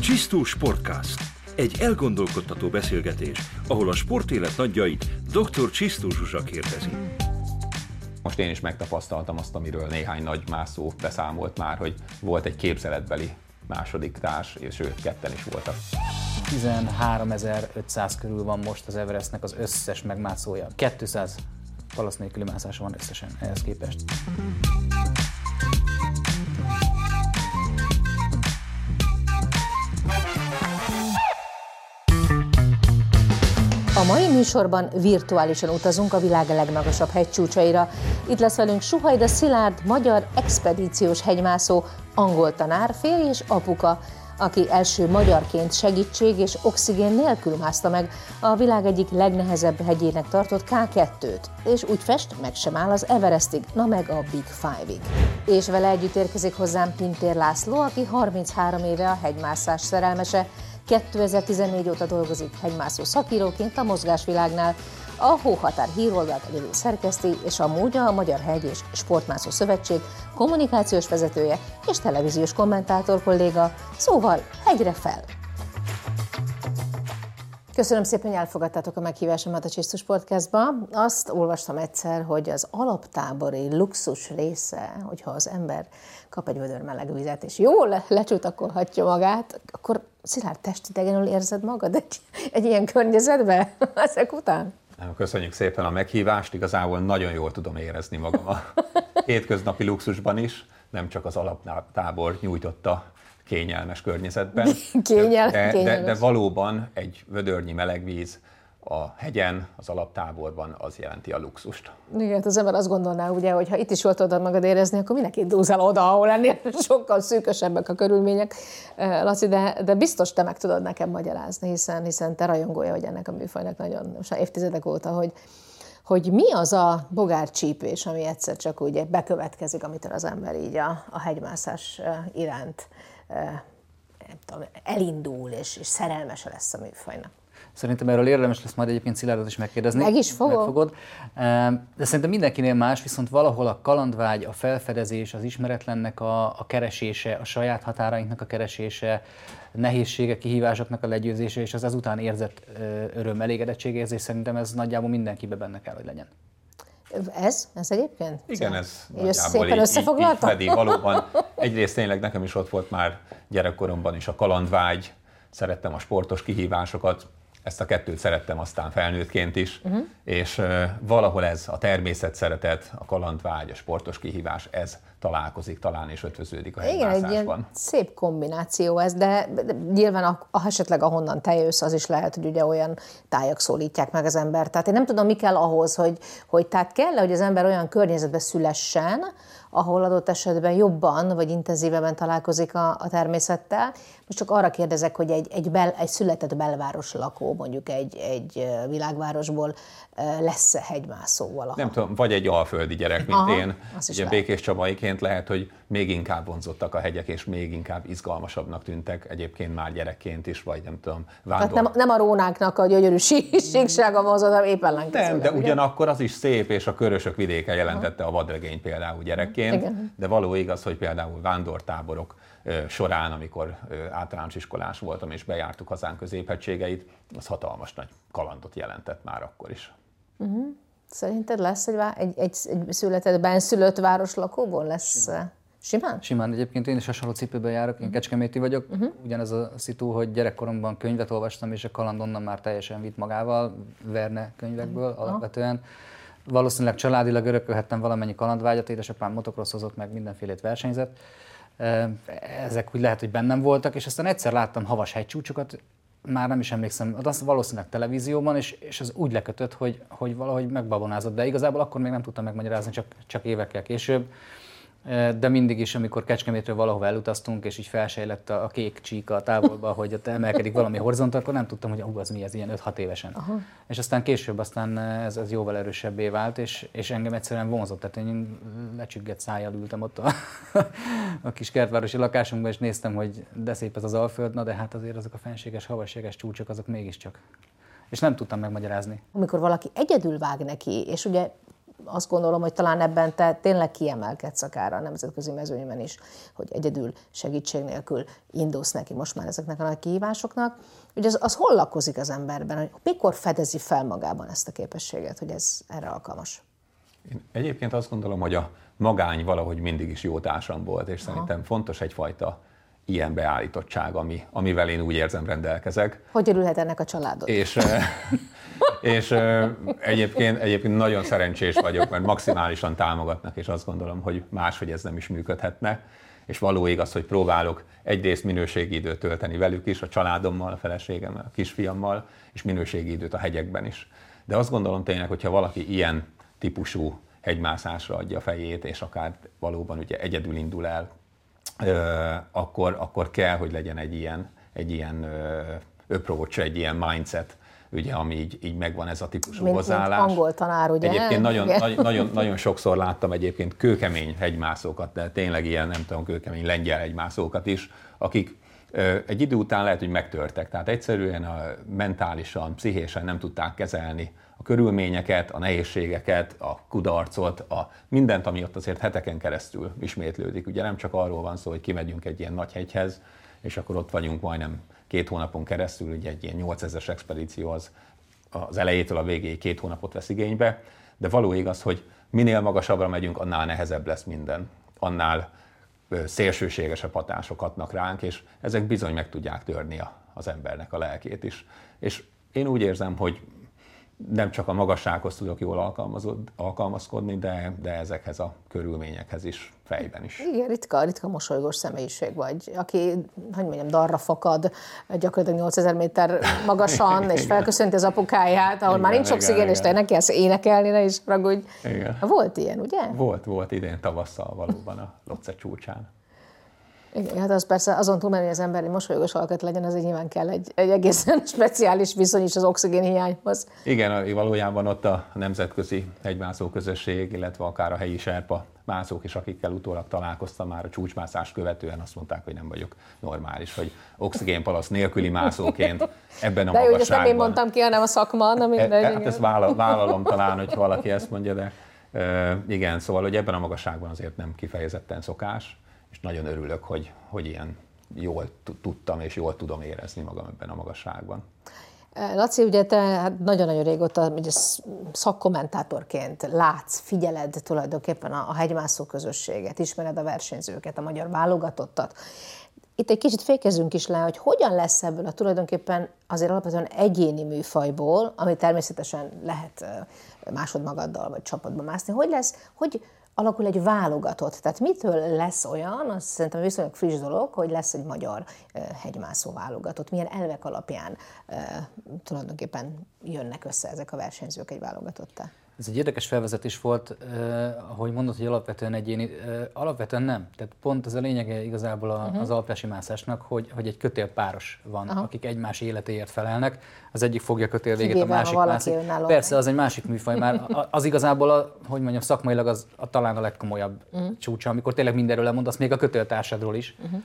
Csisztó Sportcast. Egy elgondolkodtató beszélgetés, ahol a sportélet nagyjait dr. Csisztó Zsuzsa kérdezi. Most én is megtapasztaltam azt, amiről néhány nagy mászó beszámolt már, hogy volt egy képzeletbeli második társ, és ők ketten is voltak. 13.500 körül van most az Everestnek az összes megmászója. 200 palasz nélküli mászása van összesen ehhez képest. Mai műsorban virtuálisan utazunk a világ legmagasabb hegycsúcsaira. Itt lesz velünk Suhajda Szilárd, magyar expedíciós hegymászó, angol tanár, férj és apuka, aki első magyarként segítség és oxigén nélkül mászta meg a világ egyik legnehezebb hegyének tartott K2-t, és úgy fest, meg sem áll az Everestig, na meg a Big Five-ig. És vele együtt érkezik hozzám Pintér László, aki 33 éve a hegymászás szerelmese, 2014 óta dolgozik hegymászó szakíróként a mozgásvilágnál, a Hóhatár híroldalt egyedül szerkeszti, és amúgy a Magyar Hegy és Sportmászó Szövetség kommunikációs vezetője és televíziós kommentátor kolléga, szóval hegyre fel! Köszönöm szépen, hogy elfogadtátok a meghívásomat a Csisztus Podcastba. Azt olvastam egyszer, hogy az alaptábori luxus része, hogyha az ember kap egy vödör meleg vizet, és jól lecsutakolhatja magát, akkor szilárd testidegenül érzed magad egy, egy ilyen környezetben ezek után? Köszönjük szépen a meghívást, igazából nagyon jól tudom érezni magam a hétköznapi luxusban is, nem csak az alaptábor nyújtotta kényelmes környezetben. Kényel, de, kényelmes. de, de valóban egy vödörnyi melegvíz a hegyen, az alaptáborban az jelenti a luxust. Igen, hát az ember azt gondolná, ugye, hogy ha itt is jól tudod magad érezni, akkor minek indulsz el oda, ahol ennél sokkal szűkösebbek a körülmények. Eh, Laci, de, de biztos te meg tudod nekem magyarázni, hiszen, hiszen te rajongója vagy ennek a műfajnak nagyon, most évtizedek óta, hogy, hogy mi az a bogárcsípés, ami egyszer csak úgy bekövetkezik, amitől az ember így a, a hegymászás eh, iránt nem tudom, elindul, és, és szerelmese lesz a műfajnak. Szerintem erről érdemes lesz majd egyébként Szilárdot is megkérdezni. Meg is fogom. Meg fogod. De szerintem mindenkinél más, viszont valahol a kalandvágy, a felfedezés, az ismeretlennek a, a keresése, a saját határainknak a keresése, nehézségek, kihívásoknak a legyőzése, és az ezután érzett öröm, elégedetségérzés, szerintem ez nagyjából mindenkibe benne kell, hogy legyen. Ez? Ez egyébként? Igen, ez nagyjából szépen így, így, így összefoglalta? fedi. Valóban egyrészt tényleg nekem is ott volt már gyerekkoromban is a kalandvágy, szerettem a sportos kihívásokat, ezt a kettőt szerettem aztán felnőttként is, uh-huh. és uh, valahol ez a természet szeretet, a kalandvágy, a sportos kihívás, ez találkozik talán és ötvöződik a Igen, egy ilyen szép kombináció ez, de, de nyilván a, a, esetleg ahonnan te jössz, az is lehet, hogy ugye olyan tájak szólítják meg az embert. Tehát én nem tudom, mi kell ahhoz, hogy, hogy tehát kell hogy az ember olyan környezetbe szülessen, ahol adott esetben jobban vagy intenzívebben találkozik a, a természettel. Most csak arra kérdezek, hogy egy, egy, bel, egy született belváros lakó, mondjuk egy, egy világvárosból ö, lesz-e hegymászó valaha? Nem tudom, vagy egy alföldi gyerek, mint Aha, én. Ugye lehet. Békés Csabaiként lehet, hogy még inkább vonzottak a hegyek, és még inkább izgalmasabbnak tűntek egyébként már gyerekként is, vagy nem tudom, Tehát vándor. nem, nem a rónáknak a gyönyörű sí- síksága vonzott, hanem éppen ellenkezőleg. Nem, de ugye? ugyanakkor az is szép, és a körösök vidéke jelentette a vadregényt például gyerekként. Igen. De való igaz, hogy például vándortáborok során, amikor általános iskolás voltam, és bejártuk hazánk középhegységeit, az hatalmas nagy kalandot jelentett már akkor is. Szerinted lesz egy, vá- egy, egy, egy született, benszülött városlakóból lesz? Simán. Simán? Simán egyébként én is hasonló cipőben járok, én kecskeméti vagyok. Uh-huh. Ugyanez a szitu, hogy gyerekkoromban könyvet olvastam, és a kaland onnan már teljesen vitt magával, Verne könyvekből uh-huh. alapvetően. Valószínűleg családilag örökölhettem valamennyi kalandvágyat, édesapám motocrossozott meg, mindenfélét versenyzett. Eh, Ezek úgy lehet, hogy bennem voltak, és aztán egyszer láttam havas hegycsúcsokat, már nem is emlékszem, az valószínűleg televízióban, és, és az úgy lekötött, hogy, hogy valahogy megbabonázott, de igazából akkor még nem tudtam megmagyarázni, csak, csak évekkel később. De mindig is, amikor Kecskemétről valahova elutaztunk, és így felsejlett a, a kék csíka a távolba, hogy ott emelkedik valami horizont, akkor nem tudtam, hogy ú, az mi ez ilyen 5-6 évesen. Aha. És aztán később aztán ez, ez jóval erősebbé vált, és, és engem egyszerűen vonzott. Tehát én lecsüggett szájjal ültem ott a, a kis kertvárosi lakásunkban, és néztem, hogy de szép ez az Alföld, na de hát azért azok a fenséges, havasséges csúcsok, azok mégiscsak. És nem tudtam megmagyarázni. Amikor valaki egyedül vág neki, és ugye azt gondolom, hogy talán ebben te tényleg kiemelkedsz akár a nemzetközi mezőnyben is, hogy egyedül segítség nélkül indulsz neki most már ezeknek a nagy kihívásoknak. Ugye az, az hol lakozik az emberben, hogy mikor fedezi fel magában ezt a képességet, hogy ez erre alkalmas? Én egyébként azt gondolom, hogy a magány valahogy mindig is jó társam volt, és Aha. szerintem fontos egyfajta ilyen beállítottság, ami, amivel én úgy érzem rendelkezek. Hogy örülhet ennek a családod? És, és egyébként, egyébként nagyon szerencsés vagyok, mert maximálisan támogatnak, és azt gondolom, hogy máshogy ez nem is működhetne. És való igaz, hogy próbálok egyrészt minőségi időt tölteni velük is, a családommal, a feleségemmel, a kisfiammal, és minőségi időt a hegyekben is. De azt gondolom tényleg, hogyha valaki ilyen típusú hegymászásra adja fejét, és akár valóban ugye egyedül indul el, akkor, akkor kell, hogy legyen egy ilyen, egy ilyen approach, egy ilyen mindset, ugye, ami így, így megvan ez a típusú mint, hozzáállás. Mint angol tanár, ugye? Egyébként nagyon, nagyon, nagyon, nagyon sokszor láttam egyébként kőkemény hegymászókat, de tényleg ilyen, nem tudom, kőkemény lengyel hegymászókat is, akik egy idő után lehet, hogy megtörtek. Tehát egyszerűen a mentálisan, pszichésen nem tudták kezelni a körülményeket, a nehézségeket, a kudarcot, a mindent, ami ott azért heteken keresztül ismétlődik. Ugye nem csak arról van szó, hogy kimegyünk egy ilyen nagy hegyhez, és akkor ott vagyunk majdnem két hónapon keresztül, ugye egy ilyen 8000-es expedíció az az elejétől a végéig két hónapot vesz igénybe, de való igaz, hogy minél magasabbra megyünk, annál nehezebb lesz minden, annál szélsőségesebb hatások hatnak ránk, és ezek bizony meg tudják törni az embernek a lelkét is. És én úgy érzem, hogy nem csak a magassághoz tudok jól alkalmazkodni, de, de ezekhez a körülményekhez is fejben is. Igen, ritka, ritka mosolygós személyiség vagy, aki, hogy mondjam, darra fakad gyakorlatilag 8000 méter magasan, és felköszönti az apukáját, ahol igen, már nincs oxigén, és te neki ezt énekelni, ne is ragudj. Igen. Volt ilyen, ugye? Volt, volt idén tavasszal valóban a Lotce csúcsán. Igen, hát az persze azon túl, hogy az emberi mosolyogos alkat legyen, azért nyilván kell egy, egy egészen speciális viszony is az oxigén hiányhoz. Igen, valójában ott a nemzetközi egymászó közösség, illetve akár a helyi serpa mászók is, akikkel utólag találkoztam már a csúcsmászást követően, azt mondták, hogy nem vagyok normális, hogy oxigénpalasz nélküli mászóként ebben a de magasságban. De jó, ezt nem én mondtam ki, hanem a szakma, nem mindegy. E, hát ezt vállalom talán, hogy valaki ezt mondja, de e, igen, szóval, hogy ebben a magasságban azért nem kifejezetten szokás és nagyon örülök, hogy, hogy ilyen jól tudtam és jól tudom érezni magam ebben a magasságban. Laci, ugye te hát nagyon-nagyon régóta ugye szakkommentátorként látsz, figyeled tulajdonképpen a, a hegymászó közösséget, ismered a versenyzőket, a magyar válogatottat. Itt egy kicsit fékezünk is le, hogy hogyan lesz ebből a tulajdonképpen azért alapvetően egyéni műfajból, ami természetesen lehet másodmagaddal vagy csapatban mászni, hogy lesz, hogy, alakul egy válogatott. Tehát mitől lesz olyan, az szerintem viszonylag friss dolog, hogy lesz egy magyar hegymászó válogatott. Milyen elvek alapján tulajdonképpen jönnek össze ezek a versenyzők egy válogatottá? Ez egy érdekes felvezetés volt, eh, ahogy mondod, hogy alapvetően egyéni. Eh, alapvetően nem. Tehát pont ez a lényege igazából a, uh-huh. az alpesi mászásnak, hogy, hogy egy kötélpáros van, uh-huh. akik egymás életéért felelnek. Az egyik fogja kötél végét, a másik mászik. Persze, az egy másik műfaj már. Az igazából, a, hogy mondjam, szakmailag az a, talán a legkomolyabb uh-huh. csúcsa, amikor tényleg mindenről lemondasz, még a kötéltársadról is. Uh-huh.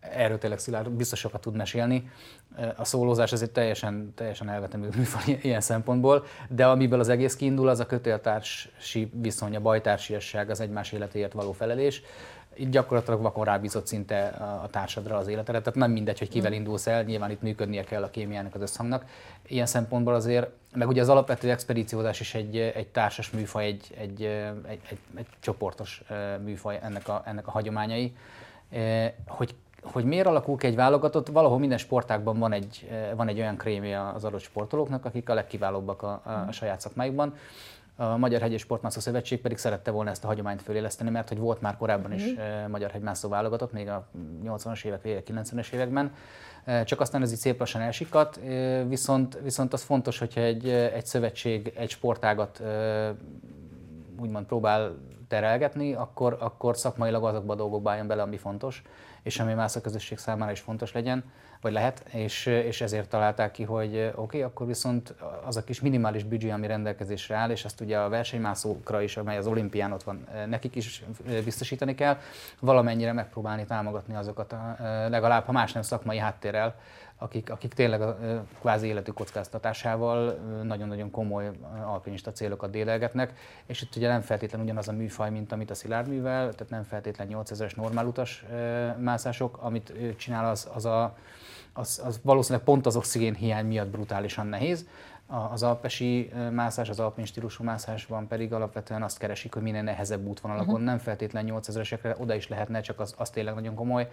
Erről tényleg Szilárd biztos sokat tud mesélni. A szólózás ez egy teljesen, teljesen elvetemű műfaj ilyen szempontból, de amiből az egész kiindul, az a kötéltársi viszony, a bajtársiasság, az egymás életéért való felelés. Itt gyakorlatilag vakon rábízott szinte a társadra az életedet, tehát nem mindegy, hogy kivel mm. indulsz el, nyilván itt működnie kell a kémiának, az összhangnak. Ilyen szempontból azért, meg ugye az alapvető expedíciózás is egy, egy társas műfaj, egy, egy, egy, egy, egy csoportos műfaj ennek a, ennek a hagyományai. Hogy hogy miért alakul ki egy válogatott, valahol minden sportákban van egy, van egy olyan krémje az adott sportolóknak, akik a legkiválóbbak a, a, a saját szakmájukban. A Magyar Hegy és Sportmászó Szövetség pedig szerette volna ezt a hagyományt föléleszteni, mert hogy volt már korábban is mm. Magyar Hegymászó válogatott, még a 80-as évek vége, 90-es években. Csak aztán ez így szép lassan elsikadt, viszont, viszont az fontos, hogyha egy, egy szövetség egy sportágat úgymond próbál terelgetni, akkor, akkor szakmailag azokba a dolgokba álljon bele, ami fontos, és ami más a közösség számára is fontos legyen, vagy lehet, és, és ezért találták ki, hogy oké, okay, akkor viszont az a kis minimális büdzsé, ami rendelkezésre áll, és azt ugye a versenymászókra is, amely az olimpián ott van, nekik is biztosítani kell, valamennyire megpróbálni támogatni azokat, a, legalább ha más nem szakmai háttérrel, akik, akik tényleg a kvázi életük kockáztatásával nagyon-nagyon komoly alpinista célokat dédelgetnek, és itt ugye nem feltétlenül ugyanaz a műfaj, mint amit a Szilárd művel, tehát nem feltétlenül 8000-es normálutas mászások, amit ő csinál, az, az, a, az, az valószínűleg pont az oxigén hiány miatt brutálisan nehéz, az alpesi mászás, az alpin stílusú mászásban pedig alapvetően azt keresik, hogy minél nehezebb útvonalakon, uh-huh. nem feltétlenül 8000-esekre, oda is lehetne, csak az, az tényleg nagyon komoly,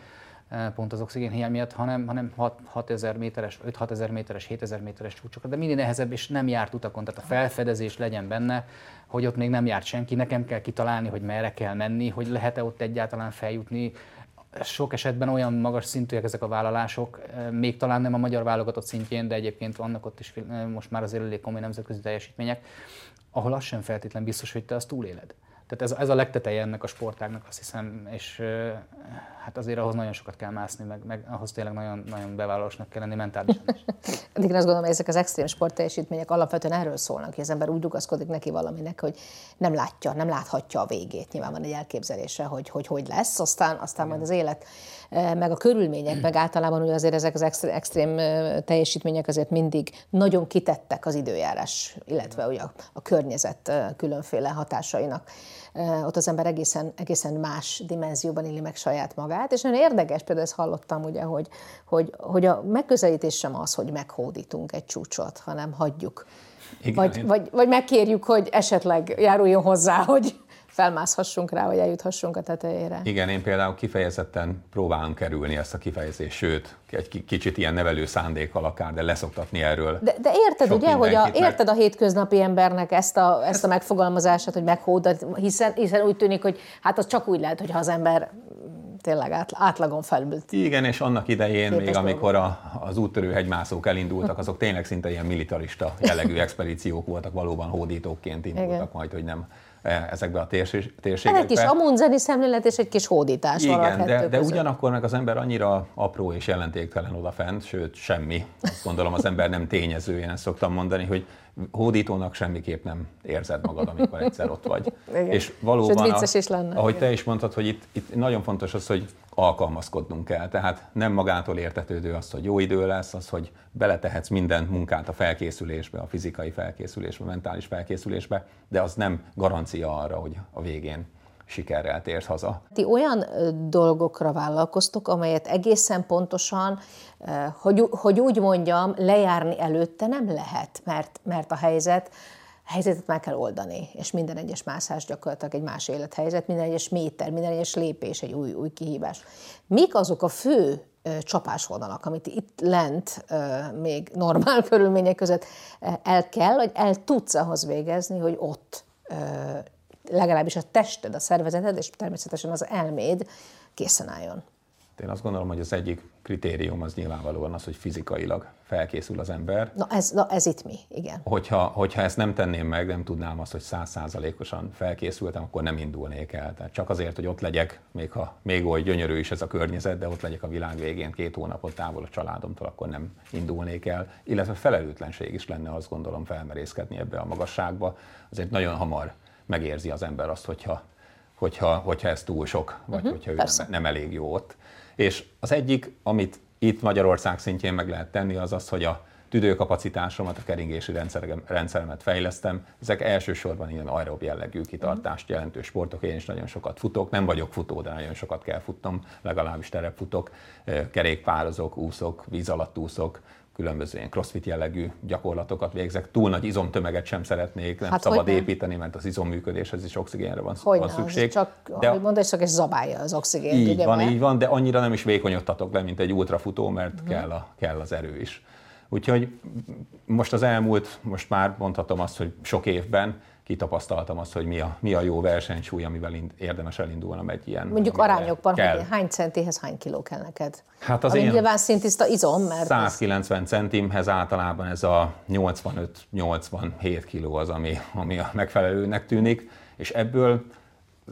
pont az oxigén hiány miatt, hanem, hanem 6000 méteres, 5-6000 méteres, 7000 méteres csúcsokat, de minél nehezebb és nem járt utakon, tehát a felfedezés legyen benne, hogy ott még nem járt senki, nekem kell kitalálni, hogy merre kell menni, hogy lehet-e ott egyáltalán feljutni, sok esetben olyan magas szintűek ezek a vállalások, még talán nem a magyar válogatott szintjén, de egyébként vannak ott is most már azért elég komoly nemzetközi teljesítmények, ahol az sem feltétlen biztos, hogy te azt túléled. Tehát ez, ez a legteteje ennek a sportágnak, azt hiszem, és hát azért ahhoz nagyon sokat kell mászni, meg, meg ahhoz tényleg nagyon, nagyon bevállalósnak kell lenni mentálisan is. Eddig azt gondolom, hogy ezek az extrém sportteljesítmények alapvetően erről szólnak, hogy az ember úgy rugaszkodik neki valaminek, hogy nem látja, nem láthatja a végét. Nyilván van egy elképzelése, hogy hogy, hogy lesz, aztán, aztán majd az élet, meg a körülmények, meg általában ugye azért ezek az extrém, teljesítmények azért mindig nagyon kitettek az időjárás, illetve ugye a, a környezet különféle hatásainak ott az ember egészen, egészen más dimenzióban éli meg saját magát, és nagyon érdekes, például ezt hallottam, ugye, hogy, hogy, hogy a megközelítés sem az, hogy meghódítunk egy csúcsot, hanem hagyjuk. Igen, vagy, vagy, vagy megkérjük, hogy esetleg járuljon hozzá, hogy felmászhassunk rá, hogy eljuthassunk a tetejére. Igen, én például kifejezetten próbálom kerülni ezt a kifejezést, sőt, egy kicsit ilyen nevelő szándékkal akár, de leszoktatni erről. De, de érted, ugye, hogy a, érted a hétköznapi embernek ezt a, ezt a megfogalmazását, hogy meghódat, hiszen, hiszen úgy tűnik, hogy hát az csak úgy lehet, hogyha az ember tényleg át, átlagon felül. Igen, és annak idején, még amikor a, az úttörő hegymászók elindultak, azok tényleg szinte ilyen militarista jellegű expedíciók voltak, valóban hódítóként indultak Igen. majd, hogy nem ezekbe a térségekbe. Egy kis amunzeni szemlélet és egy kis hódítás Igen, de, de ugyanakkor meg az ember annyira apró és jelentéktelen odafent, sőt semmi. Azt gondolom az ember nem tényező, én ezt szoktam mondani, hogy hódítónak semmiképp nem érzed magad, amikor egyszer ott vagy. Igen. És valóban, Sőt, vicces is lenne. ahogy te is mondtad, hogy itt, itt nagyon fontos az, hogy alkalmazkodnunk kell. Tehát nem magától értetődő az, hogy jó idő lesz, az, hogy beletehetsz minden munkát a felkészülésbe, a fizikai felkészülésbe, a mentális felkészülésbe, de az nem garancia arra, hogy a végén sikerrel térsz haza. Ti olyan dolgokra vállalkoztok, amelyet egészen pontosan, hogy, hogy úgy mondjam, lejárni előtte nem lehet, mert, mert a helyzet helyzetet meg kell oldani, és minden egyes mászás gyakorlatilag egy más élethelyzet, minden egyes méter, minden egyes lépés egy új, új kihívás. Mik azok a fő csapásvonalak, amit itt lent még normál körülmények között el kell, vagy el tudsz ahhoz végezni, hogy ott legalábbis a tested, a szervezeted, és természetesen az elméd készen álljon. Én azt gondolom, hogy az egyik kritérium az nyilvánvalóan az, hogy fizikailag felkészül az ember. Na ez, na ez itt mi, igen. Hogyha, hogyha ezt nem tenném meg, nem tudnám azt, hogy százszázalékosan felkészültem, akkor nem indulnék el. Tehát csak azért, hogy ott legyek, még ha még oly gyönyörű is ez a környezet, de ott legyek a világ végén két hónapot távol a családomtól, akkor nem indulnék el. Illetve felelőtlenség is lenne, azt gondolom, felmerészkedni ebbe a magasságba. Azért nagyon hamar megérzi az ember azt, hogyha, hogyha, hogyha ez túl sok, vagy uh-huh, hogyha ő nem, nem elég jó ott. És az egyik, amit itt Magyarország szintjén meg lehet tenni, az az, hogy a tüdőkapacitásomat, a keringési rendszeremet fejlesztem. Ezek elsősorban ilyen aerob jellegű kitartást jelentő sportok. Én is nagyon sokat futok, nem vagyok futó, de nagyon sokat kell futnom, legalábbis terepfutok, kerékpározok, úszok, víz alatt úszok, különböző ilyen crossfit jellegű gyakorlatokat végzek. Túl nagy izomtömeget sem szeretnék, nem hát szabad nem? építeni, mert az izomműködéshez is oxigénre van, hogy van szükség. Csak, de, ahogy mondod, csak egy zabálja az oxigént. Így ugye, van, mert... így van, de annyira nem is vékonyodtatok le, mint egy ultrafutó, mert uh-huh. kell, a, kell az erő is. Úgyhogy most az elmúlt, most már mondhatom azt, hogy sok évben kitapasztaltam azt, hogy mi a, mi a jó versenysúly, amivel ind, érdemes elindulnom egy ilyen. Mondjuk arányokban, kell. hogy hány centihez hány kiló kell neked? Hát az Ami én nyilván szintiszta izom, mert... 190 ez... centimhez általában ez a 85-87 kiló az, ami, ami a megfelelőnek tűnik, és ebből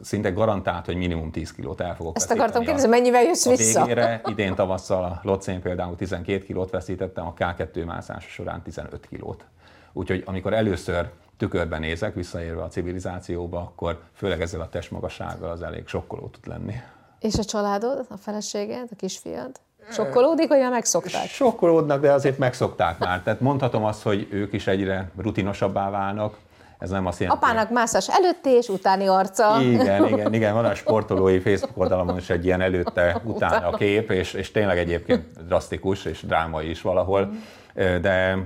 szinte garantált, hogy minimum 10 kilót el fogok Ezt akartam kérdezni, mennyivel jössz vissza? Végére, idén tavasszal a Locén például 12 kilót veszítettem, a K2 mászása során 15 kilót. Úgyhogy amikor először tükörben nézek, visszaérve a civilizációba, akkor főleg ezzel a testmagassággal az elég sokkoló tud lenni. És a családod, a feleséged, a kisfiad? Sokkolódik, vagy már megszokták? Sokkolódnak, de azért megszokták már. Tehát mondhatom azt, hogy ők is egyre rutinosabbá válnak. Ez nem azt jelenti. Apának mászás előtti és utáni arca. Igen, igen, igen. Van a sportolói Facebook oldalamon is egy ilyen előtte, utána kép, és, és tényleg egyébként drasztikus és drámai is valahol. De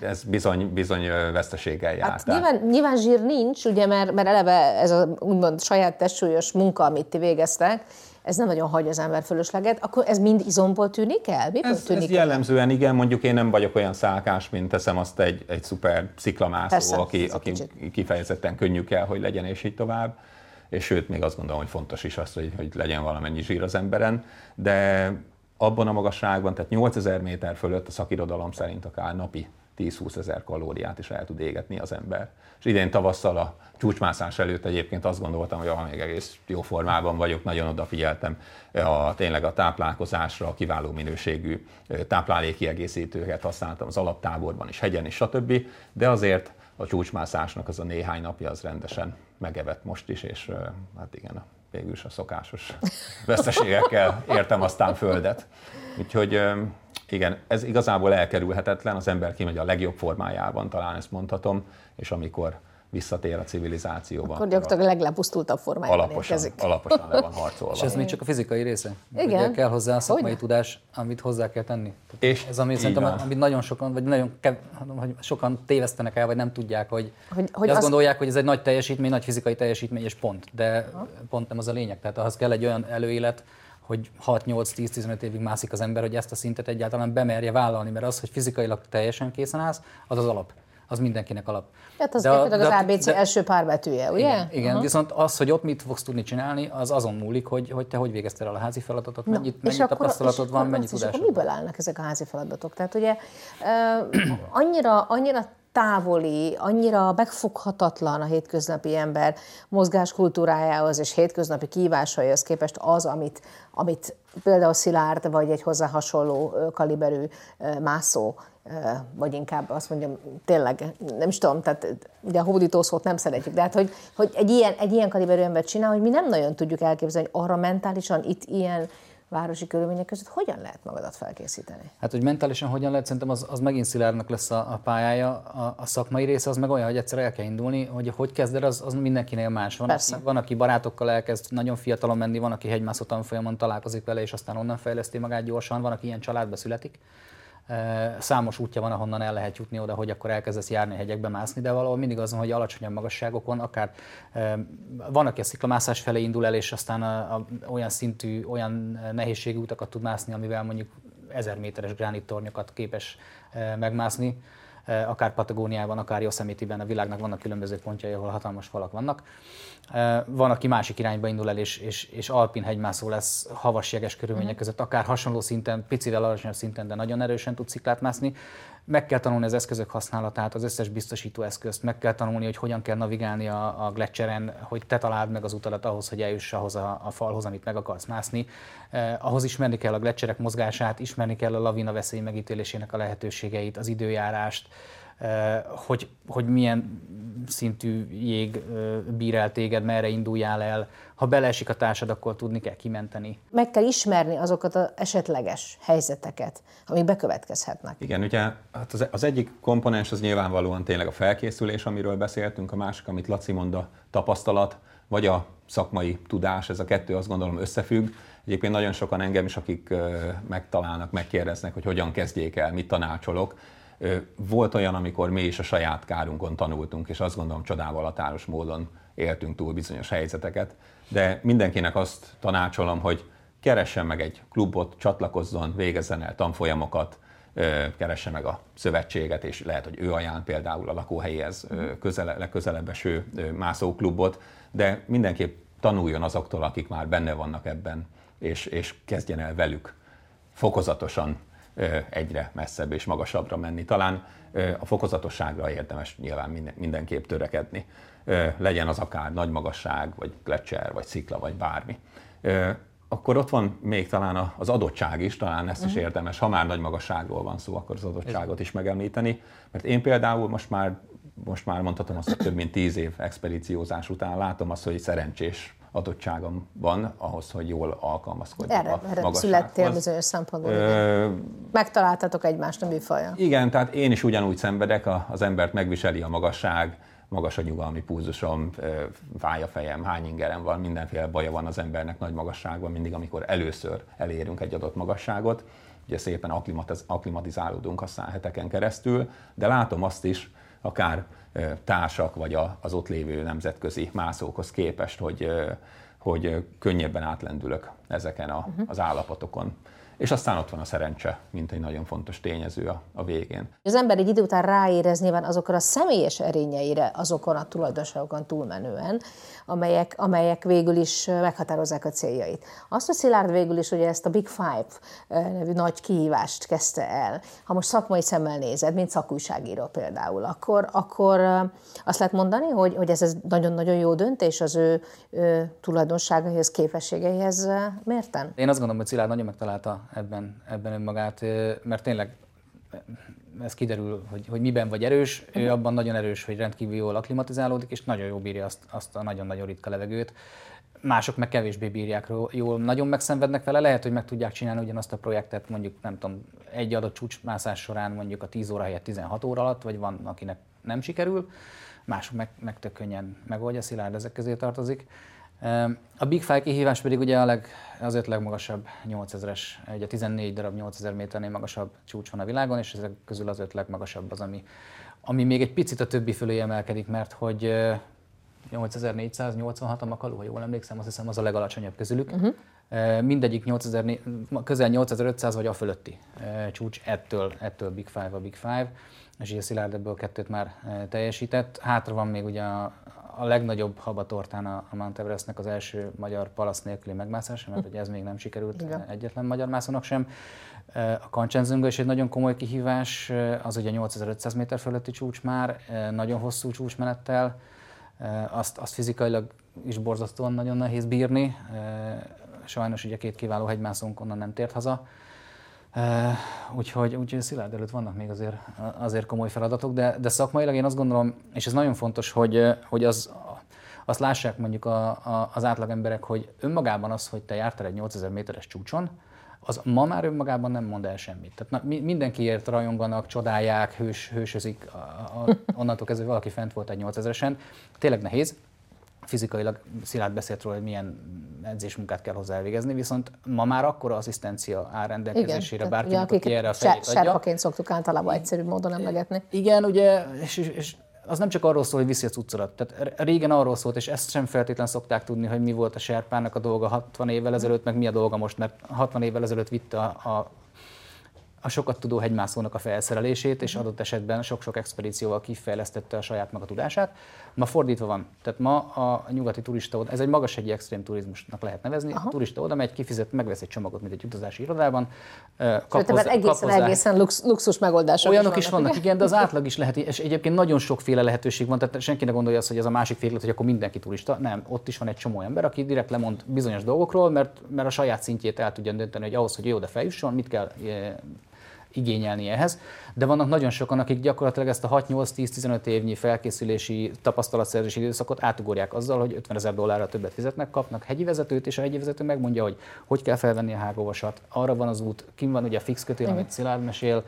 ez bizony, bizony veszteséggel jár. Hát nyilván, nyilván zsír nincs, ugye, mert, mert eleve ez a úgymond saját testsúlyos munka, amit ti végeztek, ez nem nagyon hagy az ember fölösleget, akkor ez mind izomból tűnik el? Miből ez, tűnik ez el? jellemzően igen, mondjuk én nem vagyok olyan szálkás, mint teszem azt egy, egy szuper sziklamászó, Persze, aki, aki kifejezetten könnyű kell, hogy legyen, és így tovább. És sőt, még azt gondolom, hogy fontos is az, hogy, hogy legyen valamennyi zsír az emberen, de abban a magasságban, tehát 8000 méter fölött a szakirodalom szerint akár napi 10-20 ezer kalóriát is el tud égetni az ember. És idén tavasszal a csúcsmászás előtt egyébként azt gondoltam, hogy ah, még egész jó formában vagyok, nagyon odafigyeltem a, tényleg a táplálkozásra, a kiváló minőségű táplálékiegészítőket használtam az alaptáborban is, hegyen is, stb. De azért a csúcsmászásnak az a néhány napja az rendesen megevett most is, és hát igen, végül is a szokásos veszteségekkel értem aztán földet. Úgyhogy igen, ez igazából elkerülhetetlen, az ember kimegy a legjobb formájában, talán ezt mondhatom, és amikor visszatér a civilizációba. Akkor gyakorlatilag a leglepusztultabb formájában alaposan, érkezik. Alaposan le van harcolva. És ez még csak a fizikai része. Igen. Ugye kell hozzá a szakmai Hogyne? tudás, amit hozzá kell tenni. És ez ami szerintem, van. amit nagyon sokan, vagy nagyon kev, hogy sokan tévesztenek el, vagy nem tudják, hogy, hogy, hogy azt az... gondolják, hogy ez egy nagy teljesítmény, nagy fizikai teljesítmény, és pont. De ha. pont nem az a lényeg. Tehát ahhoz kell egy olyan előélet, hogy 6-8-10-15 évig mászik az ember, hogy ezt a szintet egyáltalán bemerje vállalni, mert az, hogy fizikailag teljesen készen állsz, az az alap. Az mindenkinek alap. Hát az de, a, de, az ABC de, első párbetűje, ugye? Igen, igen viszont az, hogy ott mit fogsz tudni csinálni, az azon múlik, hogy, hogy te hogy végeztél el a házi feladatot, no, mennyit, mennyit akkor, tapasztalatod van, mennyit tudásod. Akkor miből állnak ezek a házi feladatok? Tehát ugye uh, annyira, annyira távoli, annyira megfoghatatlan a hétköznapi ember mozgáskultúrájához és hétköznapi kívásaihoz képest az, amit, amit például Szilárd vagy egy hozzá hasonló kaliberű mászó vagy inkább azt mondjam, tényleg, nem is tudom, tehát ugye a hódító szót nem szeretjük, de hát, hogy, hogy egy, ilyen, egy ilyen kaliberű ember csinál, hogy mi nem nagyon tudjuk elképzelni, hogy arra mentálisan itt ilyen városi körülmények között hogyan lehet magadat felkészíteni? Hát, hogy mentálisan hogyan lehet, szerintem az, az megint Szilárdnak lesz a, a pályája. A, a, szakmai része az meg olyan, hogy egyszer el kell indulni, hogy hogy kezded, az, az mindenkinél más. Van aki, van, aki barátokkal elkezd nagyon fiatalon menni, van, aki hegymászó tanfolyamon találkozik vele, és aztán onnan fejleszti magát gyorsan, van, aki ilyen családba születik. Számos útja van, ahonnan el lehet jutni oda, hogy akkor elkezdesz járni hegyekbe mászni, de valahol mindig az van, hogy alacsonyabb magasságokon, akár van, aki a sziklamászás felé indul el, és aztán a, a, olyan szintű, olyan nehézségű utakat tud mászni, amivel mondjuk ezer méteres gránittornyokat képes megmászni akár Patagóniában, akár Yosemite-ben a világnak vannak különböző pontjai, ahol hatalmas falak vannak. Van, aki másik irányba indul el, és, és, és alpin hegymászó lesz havas jeges körülmények mhm. között, akár hasonló szinten, picivel alacsonyabb szinten, de nagyon erősen tud sziklát mászni. Meg kell tanulni az eszközök használatát, az összes biztosító eszközt, meg kell tanulni, hogy hogyan kell navigálni a, a gletszeren, hogy te találd meg az utadat ahhoz, hogy eljuss ahhoz a, a falhoz, amit meg akarsz mászni. Eh, ahhoz ismerni kell a gletszerek mozgását, ismerni kell a lavina veszély megítélésének a lehetőségeit, az időjárást, hogy, hogy milyen szintű jég bír el téged, merre induljál el. Ha beleesik a társad, akkor tudni kell kimenteni. Meg kell ismerni azokat az esetleges helyzeteket, amik bekövetkezhetnek. Igen, ugye hát az, az egyik komponens az nyilvánvalóan tényleg a felkészülés, amiről beszéltünk, a másik, amit Laci mond, a tapasztalat, vagy a szakmai tudás, ez a kettő azt gondolom összefügg. Egyébként nagyon sokan engem is, akik megtalálnak, megkérdeznek, hogy hogyan kezdjék el, mit tanácsolok. Volt olyan, amikor mi is a saját kárunkon tanultunk, és azt gondolom csodával határos módon éltünk túl bizonyos helyzeteket. De mindenkinek azt tanácsolom, hogy keressen meg egy klubot, csatlakozzon, végezzen el tanfolyamokat, keresse meg a szövetséget, és lehet, hogy ő ajánl például a lakóhelyhez közele, legközelebb eső mászóklubot, de mindenképp tanuljon azoktól, akik már benne vannak ebben és, és kezdjen el velük fokozatosan egyre messzebb és magasabbra menni. Talán a fokozatosságra érdemes nyilván mindenképp törekedni. Legyen az akár nagy magasság, vagy gletszer, vagy szikla, vagy bármi. Akkor ott van még talán az adottság is, talán ezt is mhm. érdemes, ha már nagy magasságról van szó, akkor az adottságot is megemlíteni. Mert én például most már, most már mondhatom azt, hogy több mint tíz év expedíciózás után látom azt, hogy szerencsés adottságom van ahhoz, hogy jól alkalmazkodjak Erre, a erre születtél bizonyos szempontból. Ö... Megtaláltatok egymást a műfaja. Igen, tehát én is ugyanúgy szenvedek, az embert megviseli a magasság, magas a nyugalmi pulzusom, fáj a fejem, hány ingerem van, mindenféle baja van az embernek nagy magasságban, mindig amikor először elérünk egy adott magasságot, ugye szépen aklimatiz- aklimatizálódunk a heteken keresztül, de látom azt is, akár társak vagy az ott lévő nemzetközi mászókhoz képest, hogy, hogy könnyebben átlendülök ezeken a, uh-huh. az állapotokon és aztán ott van a szerencse, mint egy nagyon fontos tényező a, a végén. Az ember egy idő után ráérez nyilván azokra a személyes erényeire, azokon a tulajdonságokon túlmenően, amelyek, amelyek végül is meghatározzák a céljait. Azt, hogy Szilárd végül is ugye ezt a Big Five nevű nagy kihívást kezdte el, ha most szakmai szemmel nézed, mint szakújságíró például, akkor, akkor azt lehet mondani, hogy, hogy ez, ez nagyon-nagyon jó döntés az ő, ő tulajdonságaihoz, képességeihez mérten? Én azt gondolom, hogy Szilárd nagyon megtalálta ebben, ebben önmagát, mert tényleg ez kiderül, hogy, hogy miben vagy erős. Ő mhm. abban nagyon erős, hogy rendkívül jól aklimatizálódik, és nagyon jól bírja azt, azt a nagyon-nagyon ritka levegőt. Mások meg kevésbé bírják jól, nagyon megszenvednek vele, lehet, hogy meg tudják csinálni ugyanazt a projektet mondjuk, nem tudom, egy adott csúcsmászás során mondjuk a 10 óra helyett 16 óra alatt, vagy van, akinek nem sikerül, mások meg, meg tök könnyen megoldja, Szilárd ezek közé tartozik. A Big Five kihívás pedig ugye a leg, az öt legmagasabb 8000-es, ugye 14 darab 8000 méternél magasabb csúcs van a világon, és ezek közül az öt legmagasabb az, ami, ami még egy picit a többi fölé emelkedik, mert hogy 8486 a makaló, ha jól emlékszem, azt hiszem az a legalacsonyabb közülük. Uh-huh. Mindegyik 8000, közel 8500 vagy a fölötti csúcs, ettől, ettől Big Five a Big Five, és így a Szilárd ebből kettőt már teljesített. Hátra van még ugye a, a legnagyobb habatortán a, a Mount Everestnek az első magyar palasz nélküli megmászása, mert ugye ez még nem sikerült Igen. egyetlen magyar mászónak sem. A Kancsenjunga is egy nagyon komoly kihívás, az ugye 8500 méter fölötti csúcs már, nagyon hosszú csúcsmenettel, azt, azt fizikailag is borzasztóan nagyon nehéz bírni. Sajnos ugye két kiváló hegymászónk onnan nem tért haza. Uh, úgyhogy, úgyhogy Szilárd előtt vannak még azért, azért komoly feladatok, de, de szakmailag én azt gondolom, és ez nagyon fontos, hogy, hogy az, azt lássák mondjuk a, a, az átlagemberek, hogy önmagában az, hogy te jártál egy 8000 méteres csúcson, az ma már önmagában nem mond el semmit. Tehát na, mindenkiért rajonganak, csodálják, hős, hősözik, a, a, onnantól kezdve valaki fent volt egy 8000-esen. Tényleg nehéz, fizikailag Szilárd beszélt róla, hogy milyen edzésmunkát kell hozzá elvégezni, viszont ma már akkora asszisztencia áll rendelkezésére bárkinek, aki erre a fejét adja. Serpaként szoktuk általában egyszerűbb módon emlegetni. Igen, ugye, és, és az nem csak arról szól, hogy viszi a cuccorat. Tehát régen arról szólt, és ezt sem feltétlen szokták tudni, hogy mi volt a serpának a dolga 60 évvel ezelőtt, meg mi a dolga most, mert 60 évvel ezelőtt vitte a, a a sokat tudó hegymászónak a felszerelését, és adott esetben sok-sok expedícióval kifejlesztette a saját maga tudását. Ma fordítva van. Tehát ma a nyugati turista oda, ez egy magas egy extrém turizmusnak lehet nevezni. Aha. A turista oda megy, kifizet, megvesz egy csomagot, mint egy utazási irodában. Kap hozzá, egészen, kap egészen lux, luxus megoldások Olyanok is vannak, is vannak igen, de az átlag is lehet, és egyébként nagyon sokféle lehetőség van, tehát senki ne gondolja azt, hogy ez a másik véglet, hogy akkor mindenki turista. Nem, ott is van egy csomó ember, aki direkt lemond bizonyos dolgokról, mert, mert a saját szintjét el tudja dönteni, hogy ahhoz, hogy jó oda feljusson, mit kell igényelni ehhez, de vannak nagyon sokan, akik gyakorlatilag ezt a 6-8-10-15 évnyi felkészülési tapasztalatszerzési időszakot átugorják azzal, hogy 50 ezer dollárra többet fizetnek, kapnak hegyi vezetőt, és a hegyi vezető megmondja, hogy hogy kell felvenni a hágóvasat, arra van az út, kim van ugye a fix kötél, amit Szilárd mesél,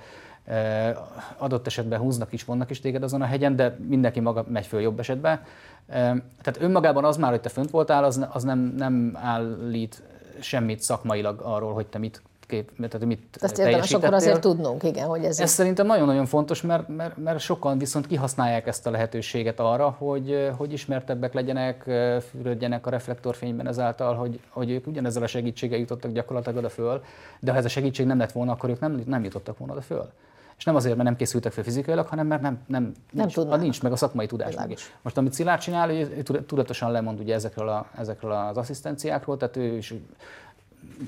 adott esetben húznak is, vannak is téged azon a hegyen, de mindenki maga megy föl jobb esetben. Tehát önmagában az már, hogy te fönt voltál, az, az nem, nem állít semmit szakmailag arról, hogy te mit kép, tehát mit Ezt érdemes akkor azért tudnunk, igen, hogy ez... Ez szerintem nagyon-nagyon fontos, mert, mert, mert sokan viszont kihasználják ezt a lehetőséget arra, hogy, hogy ismertebbek legyenek, fürödjenek a reflektorfényben ezáltal, hogy, hogy ők ugyanezzel a segítséggel jutottak gyakorlatilag oda föl, de ha ez a segítség nem lett volna, akkor ők nem, nem jutottak volna oda föl. És nem azért, mert nem készültek fel fizikailag, hanem mert nem, nem, nem nincs, a, nincs meg a szakmai tudás. Most amit Szilárd csinál, ő tudatosan lemond ugye ezekről, a, ezekről az asszisztenciákról, tehát ő is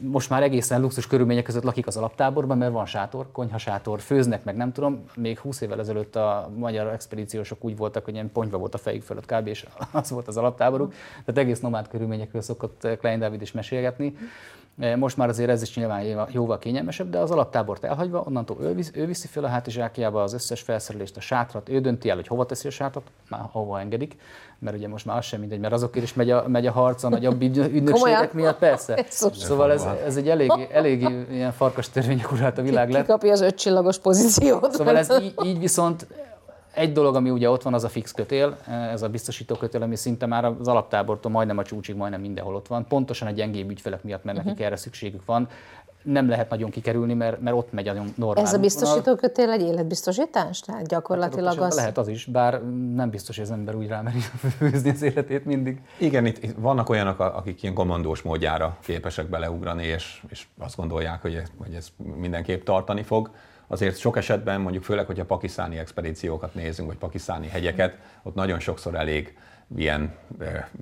most már egészen luxus körülmények között lakik az alaptáborban, mert van sátor, konyhasátor, főznek meg, nem tudom. Még 20 évvel ezelőtt a magyar expedíciósok úgy voltak, hogy ilyen ponyva volt a fejük fölött kb. és az volt az alaptáboruk. Tehát egész nomád körülményekről szokott Klein David is mesélgetni. Most már azért ez is nyilván jóval kényelmesebb, de az alaptábort elhagyva, onnantól ő, visz, ő viszi fel a hátizsákjába az összes felszerelést, a sátrat, ő dönti el, hogy hova teszi a sátrat, már hova engedik, mert ugye most már az sem mindegy, mert azokért is megy a, megy a harc a nagyobb ügynökségek miatt, persze. Szóval ez, ez egy elég, elég ilyen farkas törvények uralt a világ lett. Ki az ötcsillagos pozíciót. Szóval ez így, így viszont egy dolog, ami ugye ott van, az a fix kötél, ez a biztosító kötél, ami szinte már az alaptábortól majdnem a csúcsig, majdnem mindenhol ott van. Pontosan a gyengébb ügyfelek miatt, mert nekik uh-huh. erre szükségük van. Nem lehet nagyon kikerülni, mert, mert ott megy a normál. Ez a biztosító kötél egy életbiztosítás? Tehát gyakorlatilag hát az... Lehet az is, bár nem biztos, hogy az ember úgy rámeri főzni az életét mindig. Igen, itt, itt vannak olyanok, akik ilyen kommandós módjára képesek beleugrani, és, és azt gondolják, hogy, hogy ez mindenképp tartani fog azért sok esetben, mondjuk főleg, hogyha pakisztáni expedíciókat nézünk, vagy pakisztáni hegyeket, ott nagyon sokszor elég ilyen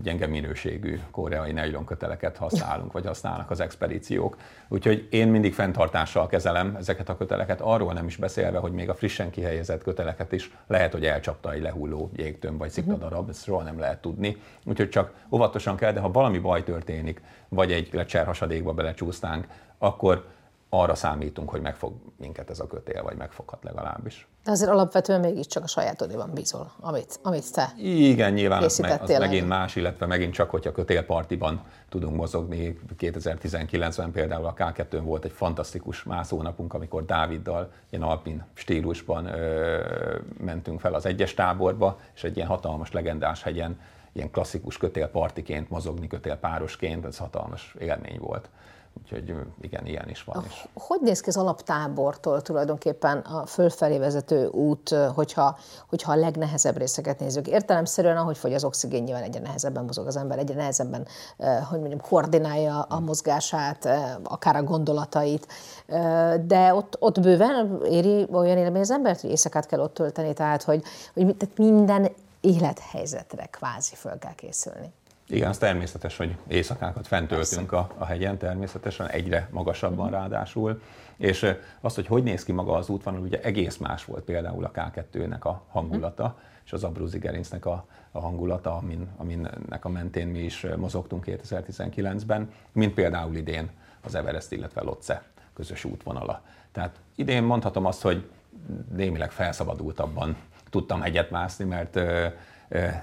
gyenge minőségű koreai köteleket használunk, vagy használnak az expedíciók. Úgyhogy én mindig fenntartással kezelem ezeket a köteleket, arról nem is beszélve, hogy még a frissen kihelyezett köteleket is lehet, hogy elcsapta egy lehulló jégtömb vagy szikladarab, ezt soha nem lehet tudni. Úgyhogy csak óvatosan kell, de ha valami baj történik, vagy egy lecserhasadékba belecsúsztánk, akkor arra számítunk, hogy megfog minket ez a kötél, vagy megfoghat legalábbis. De azért alapvetően mégiscsak a sajátodéban bízol, amit, amit te Igen, nyilván az, meg, az megint más, illetve megint csak, hogyha kötélpartiban tudunk mozogni. 2019-ben például a K2-n volt egy fantasztikus mászónapunk, amikor Dáviddal ilyen alpin stílusban ö, mentünk fel az egyes táborba, és egy ilyen hatalmas legendás hegyen ilyen klasszikus kötélpartiként mozogni, kötélpárosként, ez hatalmas élmény volt. Úgyhogy igen, ilyen is van. Is. Hogy néz ki az alaptábortól tulajdonképpen a fölfelé vezető út, hogyha, hogyha a legnehezebb részeket nézzük? Értelemszerűen, ahogy fogy az oxigén, nyilván egyre nehezebben mozog az ember, egyre nehezebben, hogy mondjam, koordinálja a mozgását, akár a gondolatait, de ott, ott bőven éri olyan élmény az embert, hogy éjszakát kell ott tölteni, tehát hogy, hogy tehát minden élethelyzetre kvázi föl kell készülni. Igen, az természetes, hogy éjszakákat fentöltünk a, a hegyen, természetesen egyre magasabban mhm. ráadásul. És azt, hogy hogy néz ki maga az útvonal, ugye egész más volt például a K2-nek a hangulata, mhm. és az Abruzzi Gerincnek a, a hangulata, amin, aminek a mentén mi is mozogtunk 2019-ben, mint például idén az Everest, illetve Lotse közös útvonala. Tehát idén mondhatom azt, hogy némileg felszabadultabban tudtam hegyet mászni, mert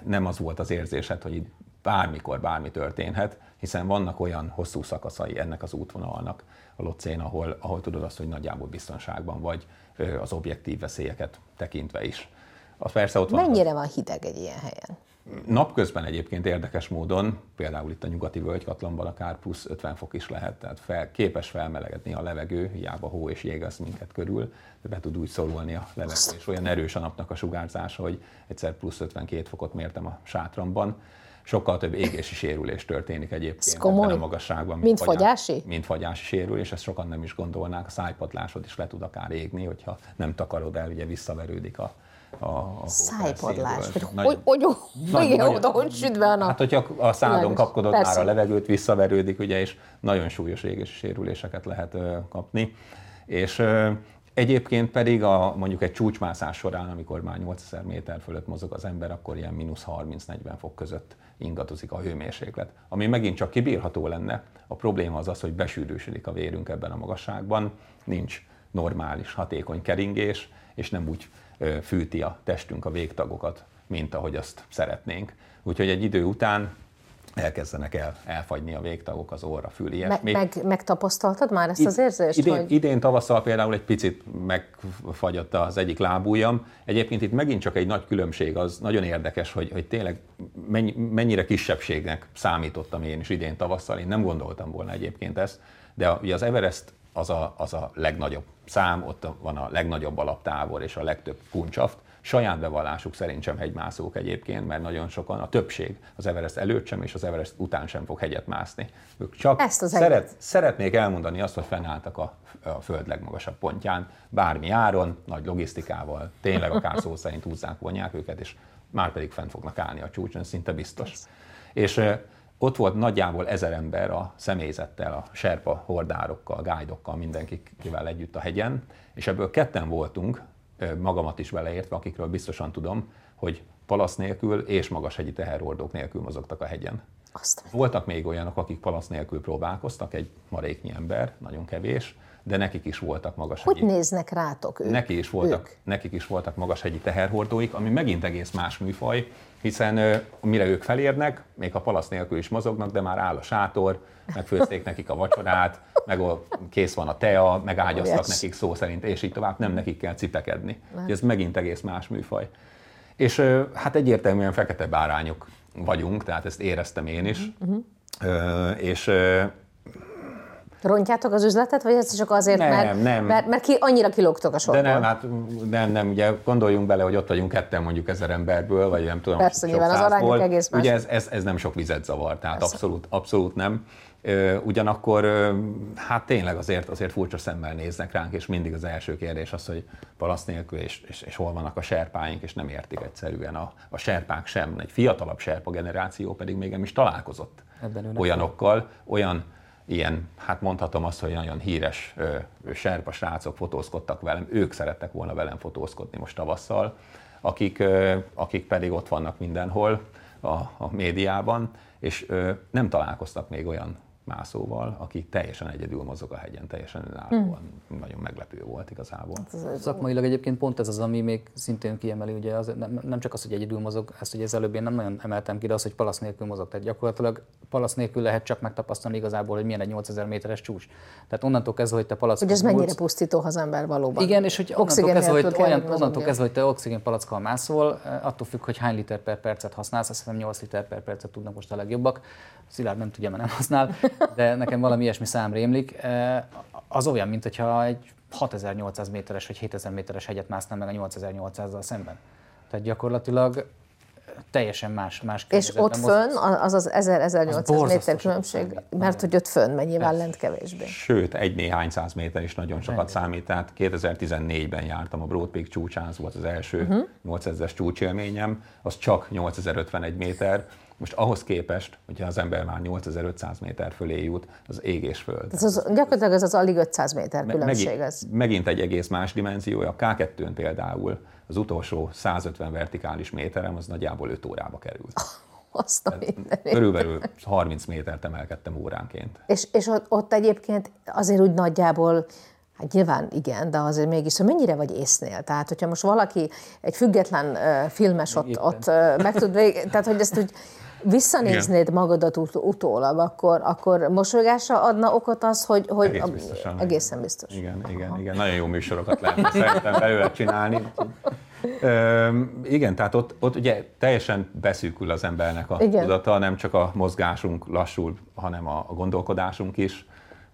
nem az volt az érzésed, hogy bármikor bármi történhet, hiszen vannak olyan hosszú szakaszai ennek az útvonalnak a Locén, ahol, ahol tudod azt, hogy nagyjából biztonságban vagy az objektív veszélyeket tekintve is. A persze ott van Mennyire van hideg egy ilyen helyen? Napközben egyébként érdekes módon, például itt a nyugati völgykatlanban akár plusz 50 fok is lehet, tehát fel, képes felmelegedni a levegő, hiába hó és jég az minket körül, de be tud úgy szorulni a levegő, és olyan erős a napnak a sugárzása, hogy egyszer plusz 52 fokot mértem a sátramban sokkal több égési sérülés történik egyébként ebben a magasságban. Mint, mint fagyási? Mint fagyási sérülés, ezt sokan nem is gondolnák. A szájpadlásod is le tud akár égni, hogyha nem takarod el, ugye visszaverődik a, a, a Szájpadlás. Hogy, hogy, hogy, hogy, igen, oda, hogy süt be a nap. Hát, hogyha a szádon kapkodod már a levegőt, visszaverődik, ugye, és nagyon súlyos égési sérüléseket lehet uh, kapni. És uh, Egyébként pedig a, mondjuk egy csúcsmászás során, amikor már 8000 méter fölött mozog az ember, akkor ilyen mínusz 30-40 fok között ingadozik a hőmérséklet. Ami megint csak kibírható lenne, a probléma az az, hogy besűrűsödik a vérünk ebben a magasságban, nincs normális, hatékony keringés, és nem úgy fűti a testünk a végtagokat, mint ahogy azt szeretnénk. Úgyhogy egy idő után elkezdenek el, elfagyni a végtagok, az orra, fül. Meg, meg, megtapasztaltad már ezt az érzést? Idén, hogy... idén tavasszal például egy picit megfagyott az egyik lábújam. Egyébként itt megint csak egy nagy különbség, az nagyon érdekes, hogy, hogy tényleg mennyi, mennyire kisebbségnek számítottam én is idén tavasszal. Én nem gondoltam volna egyébként ezt, de ugye az Everest az a, az a legnagyobb szám, ott van a legnagyobb alaptávol és a legtöbb kuncsaft, saját bevallásuk szerint sem hegymászók egyébként, mert nagyon sokan, a többség az Everest előtt sem, és az Everest után sem fog hegyet mászni. Ők csak Ezt az szeret, szeretnék elmondani azt, hogy fennálltak a, a föld legmagasabb pontján, bármi áron, nagy logisztikával, tényleg akár szó szerint húzzák, vonják őket, és már pedig fent fognak állni a csúcson, szinte biztos. És ott volt nagyjából ezer ember a személyzettel, a serpa hordárokkal, gájdokkal, mindenkivel együtt a hegyen, és ebből ketten voltunk, magamat is beleértve, akikről biztosan tudom, hogy palasz nélkül és magas hegyi teherhordók nélkül mozogtak a hegyen. Azt Voltak még olyanok, akik palasz nélkül próbálkoztak, egy maréknyi ember, nagyon kevés, de nekik is voltak magas Hogy néznek rátok ők? Neki is voltak, ők? nekik is voltak magas hegyi teherhordóik, ami megint egész más műfaj, hiszen mire ők felérnek, még a palasz nélkül is mozognak, de már áll a sátor, megfőzték nekik a vacsorát, meg a, kész van a tea, meg ágyaztak nekik szó szerint, és így tovább, nem nekik kell cipekedni. Ez megint egész más műfaj. És hát egyértelműen fekete bárányok vagyunk, tehát ezt éreztem én is. Ö, és Rontjátok az üzletet, vagy ez csak azért, Nem, mert, nem. Mert, mert ki, annyira kilógtok a De sorból? nem, hát nem, nem, ugye gondoljunk bele, hogy ott vagyunk ketten mondjuk ezer emberből, vagy nem tudom, Persze, sok nyilván az arányok egész más. Ugye ez, ez, ez nem sok vizet zavar, tehát Persze. abszolút, abszolút nem. Ugyanakkor hát tényleg azért, azért furcsa szemmel néznek ránk, és mindig az első kérdés az, hogy palasz nélkül, és, és, és hol vannak a serpáink, és nem értik egyszerűen a, a serpák sem. Egy fiatalabb serpa generáció pedig még nem is találkozott olyanokkal, olyan ilyen, hát mondhatom azt, hogy nagyon híres ö, serpa srácok fotózkodtak velem, ők szerettek volna velem fotózkodni most tavasszal, akik, ö, akik pedig ott vannak mindenhol a, a médiában, és ö, nem találkoztak még olyan mászóval, aki teljesen egyedül mozog a hegyen, teljesen önállóan. Nagyon meglepő volt igazából. Szakmailag egyébként pont ez az, ami még szintén kiemeli, ugye az, nem, nem csak az, hogy egyedül mozog, ezt ugye az előbb én nem nagyon emeltem ki, de az, hogy palasz nélkül mozog. Tehát gyakorlatilag palasz nélkül lehet csak megtapasztalni igazából, hogy milyen egy 8000 méteres csúcs. Tehát onnantól kezdve, hogy te palack Hogy ez mennyire pusztító, az ember valóban Igen, és hogy onnantól oxigén kezdve, hogy, olyan, onnantól kezdve, hogy te oxigénpalackal mászol, eh, attól függ, hogy hány liter per percet használsz, azt hiszem 8 liter per percet tudnak most a legjobbak. Szilárd nem tudja, mert nem használ, de nekem valami ilyesmi szám rémlik. Az olyan, mint hogyha egy 6800 méteres vagy 7000 méteres hegyet másznám meg a 8800-zal szemben. Tehát gyakorlatilag teljesen más, más És ott fönn, az az 1000-1800 borzasztó méter sokat különbség, számít. mert hogy ott fönn megy nyilván lent kevésbé. Sőt, egy néhány száz méter is nagyon sokat számít. Tehát 2014-ben jártam a Broad Peak csúcsán, az volt az első Mhm. uh-huh. 8000-es csúcsélményem, az csak 8051 méter. Most ahhoz képest, hogyha az ember már 8500 méter fölé jut, az ég és föld. Ez az, gyakorlatilag ez az alig 500 méter különbség. megint, Ez. megint egy egész más dimenziója. A K2-n például az utolsó 150 vertikális méterem az nagyjából 5 órába került. Azt a. Körülbelül 30 métert emelkedtem óránként. És, és ott, ott egyébként azért úgy nagyjából, hát nyilván igen, de azért mégis, hogy mennyire vagy észnél? Tehát, hogyha most valaki, egy független uh, filmes ott, Éppen. ott uh, meg tud vég, tehát, hogy ezt úgy visszanéznéd magadat ut- utólag, akkor, akkor mosolygásra adna okot az, hogy, hogy Egész a- biztosan. egészen biztos. Igen, igen, igen. Nagyon jó műsorokat lehetne szerintem belőle csinálni. Ö, igen, tehát ott, ott ugye teljesen beszűkül az embernek a Igen. tudata, nem csak a mozgásunk lassul, hanem a, a gondolkodásunk is,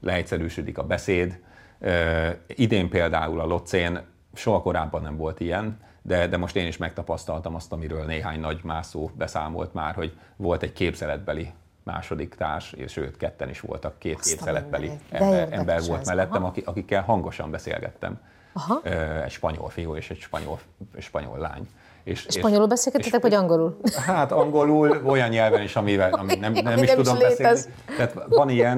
leegyszerűsödik a beszéd. Ö, idén például a Locén soha korábban nem volt ilyen, de, de most én is megtapasztaltam azt, amiről néhány nagy mászó beszámolt már, hogy volt egy képzeletbeli második társ, és sőt, ketten is voltak, két Azt képzeletbeli ember, ember volt ez, mellettem, aha. aki, akikkel hangosan beszélgettem. Aha. Egy spanyol fiú és egy spanyol, spanyol lány. És, és- Spanyolul beszélgetetek, vagy angolul? Hát angolul, olyan nyelven is, amivel ami nem, nem is nem is tudom létez. beszélni. Tehát van ilyen,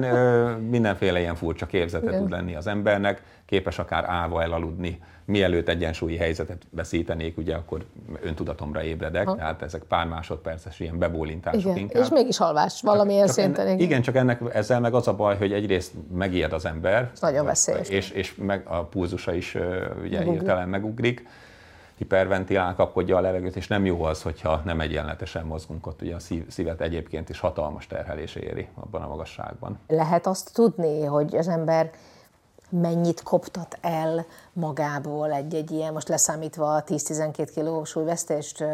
mindenféle ilyen furcsa képzete tud lenni az embernek, képes akár állva elaludni, mielőtt egyensúlyi helyzetet veszítenék, ugye akkor öntudatomra ébredek, Ha. tehát ezek pár másodperces ilyen bebólintások Igen. inkább. És mégis halvás valamilyen szinten. enne, igen. csak ennek ezzel meg az a baj, hogy egyrészt megijed az ember. nagyon veszélyes. És, és meg a pulzusa is ugye Megugrik. hirtelen megugrik, hiperventilál, kapkodja a levegőt, és nem jó az, hogyha nem egyenletesen mozgunk ott, ugye a szív, szívet egyébként is hatalmas terhelés éri abban a magasságban. Lehet azt tudni, hogy az ember mennyit koptat el magából egy-egy ilyen, most leszámítva a 10-12 kiló súlyvesztést,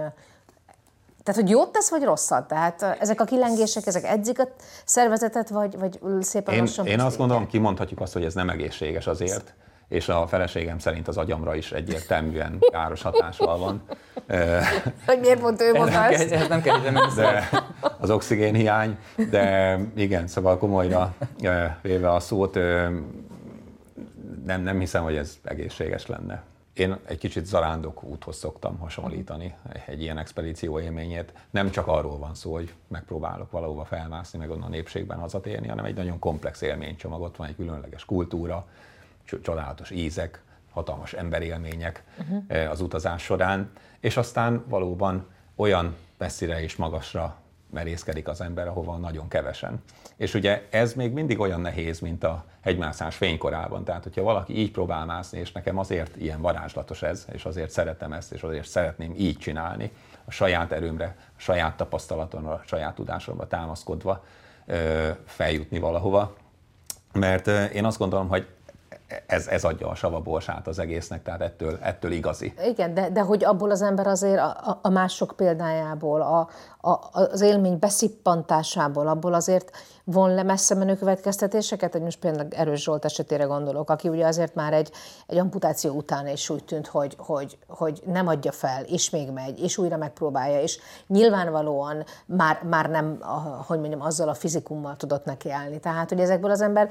tehát, hogy jót tesz, vagy rosszat? Tehát ezek a kilengések, ezek edzik a szervezetet, vagy, vagy szépen Én, lassan én azt gondolom, kimondhatjuk azt, hogy ez nem egészséges azért, és a feleségem szerint az agyamra is egyértelműen káros hatással van. Hogy miért pont ő mondta nem, ezt? ez nem kell menni. de az oxigénhiány, de igen, szóval komolyra véve a szót, nem, nem hiszem, hogy ez egészséges lenne. Én egy kicsit zarándok úthoz szoktam hasonlítani egy ilyen expedíció élményét. Nem csak arról van szó, hogy megpróbálok valahova felmászni, meg onnan a népségben hazatérni, hanem egy nagyon komplex élménycsomag. Ott van egy különleges kultúra, cso- csodálatos ízek, hatalmas emberélmények uh-huh. az utazás során, és aztán valóban olyan messzire és magasra merészkedik az ember, ahova nagyon kevesen. És ugye ez még mindig olyan nehéz, mint a hegymászás fénykorában. Tehát, hogyha valaki így próbál mászni, és nekem azért ilyen varázslatos ez, és azért szeretem ezt, és azért szeretném így csinálni, a saját erőmre, a saját tapasztalatomra, a saját tudásomra támaszkodva feljutni valahova. Mert én azt gondolom, hogy ez, ez adja a savaborsát az egésznek, tehát ettől, ettől igazi. Igen, de, de hogy abból az ember azért a, a mások példájából, a, a, az élmény beszippantásából, abból azért von le messze menő következtetéseket, hogy most például Erős Zsolt esetére gondolok, aki ugye azért már egy, egy amputáció után is úgy tűnt, hogy, hogy, hogy nem adja fel, és még megy, és újra megpróbálja, és nyilvánvalóan már, már nem, hogy mondjam, azzal a fizikummal tudott nekiállni. Tehát, hogy ezekből az ember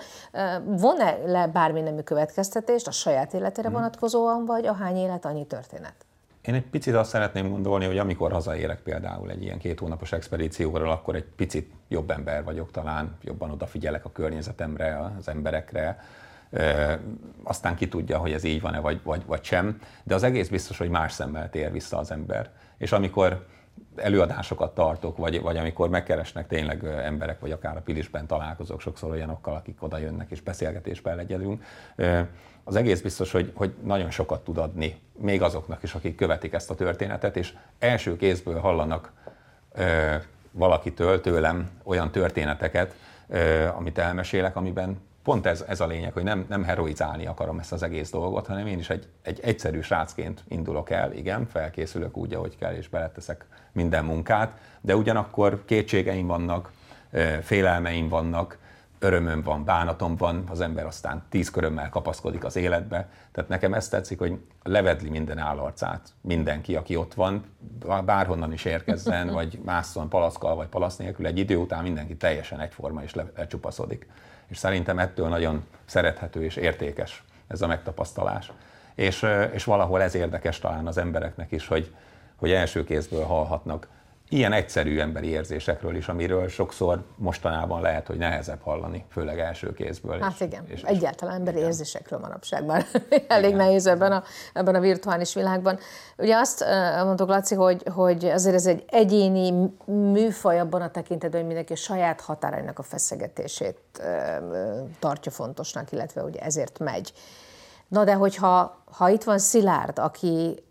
von-e le bármi nemű következtetést a saját életére hmm. vonatkozóan, vagy ahány élet, annyi történet? Én egy picit azt szeretném gondolni, hogy amikor hazaérek például egy ilyen két hónapos expedícióról, akkor egy picit jobb ember vagyok talán, jobban odafigyelek a környezetemre, az emberekre, e, aztán ki tudja, hogy ez így van-e vagy, vagy, vagy sem, de az egész biztos, hogy más szemmel tér vissza az ember. És amikor előadásokat tartok, vagy, vagy amikor megkeresnek tényleg emberek, vagy akár a Pilisben találkozok sokszor olyanokkal, akik oda jönnek és beszélgetésben legyedünk, az egész biztos, hogy, hogy nagyon sokat tud adni, még azoknak is, akik követik ezt a történetet, és első kézből hallanak ö, valakitől, tőlem olyan történeteket, ö, amit elmesélek, amiben pont ez, ez a lényeg, hogy nem, nem heroizálni akarom ezt az egész dolgot, hanem én is egy, egy egyszerű srácként indulok el, igen, felkészülök úgy, ahogy kell, és beleteszek minden munkát, de ugyanakkor kétségeim vannak, félelmeim vannak, örömöm van, bánatom van, az ember aztán tíz körömmel kapaszkodik az életbe. Tehát nekem ezt tetszik, hogy levedli minden állarcát mindenki, aki ott van, bárhonnan is érkezzen, vagy másszon palaszkal, vagy palasz nélkül, egy idő után mindenki teljesen egyforma és lecsupaszodik. És szerintem ettől nagyon szerethető és értékes ez a megtapasztalás. És, és valahol ez érdekes talán az embereknek is, hogy, hogy első kézből hallhatnak ilyen egyszerű emberi érzésekről is, amiről sokszor mostanában lehet, hogy nehezebb hallani, főleg első kézből. Hát igen, és, egyáltalán emberi igen. érzésekről manapság már elég igen. nehéz ebben a, ebben a virtuális világban. Ugye azt mondtuk, Laci, hogy, hogy azért ez egy egyéni műfaj abban a tekintetben, hogy mindenki a saját határainak a feszegetését tartja fontosnak, illetve ugye ezért megy. Na de hogyha ha itt van Szilárd, aki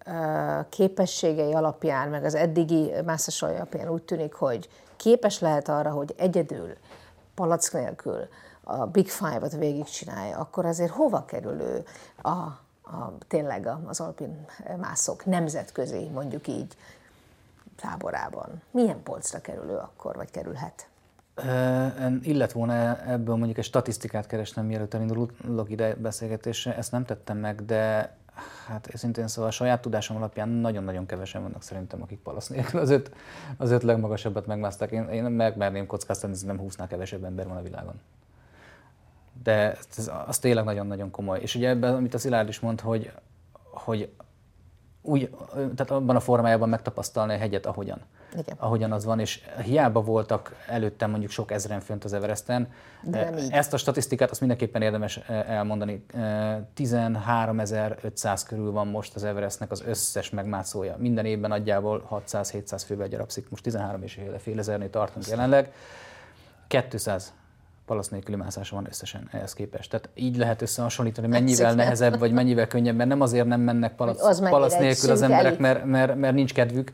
képességei alapján, meg az eddigi mászasai alapján úgy tűnik, hogy képes lehet arra, hogy egyedül, palack nélkül a Big Five-ot végigcsinálja, akkor azért hova kerül ő a, a, tényleg az alpin mászok nemzetközi, mondjuk így, táborában? Milyen polcra kerül ő akkor, vagy kerülhet? Illet volna ebből mondjuk egy statisztikát keresnem, mielőtt elindulok ide beszélgetésre, ezt nem tettem meg, de hát szintén szóval a saját tudásom alapján nagyon-nagyon kevesen vannak szerintem, akik palasz nélkül az öt, az öt legmagasabbat megmászták. Én, én megmerném kockáztatni, nem húsznál kevesebb ember van a világon. De ez, az tényleg nagyon-nagyon komoly. És ugye ebben, amit a Szilárd is mond, hogy, hogy úgy, tehát abban a formájában megtapasztalni a hegyet, ahogyan. Igen. ahogyan az van, és hiába voltak előttem mondjuk sok ezren fönt az Everesten. Ezt a statisztikát azt mindenképpen érdemes eh, elmondani. 13.500 eh, körül van most az Everestnek az összes megmászója. Minden évben nagyjából 600-700 fővel gyarapszik. Most 13 és fél ezernél tartunk jelenleg. 200 palasz nélküli mászása van összesen ehhez képest. Tehát így lehet összehasonlítani, mennyivel hát, nehezebb, vagy mennyivel könnyebb, mert nem azért nem mennek palasz, palasz nélkül az emberek, mert, mert, mert nincs kedvük,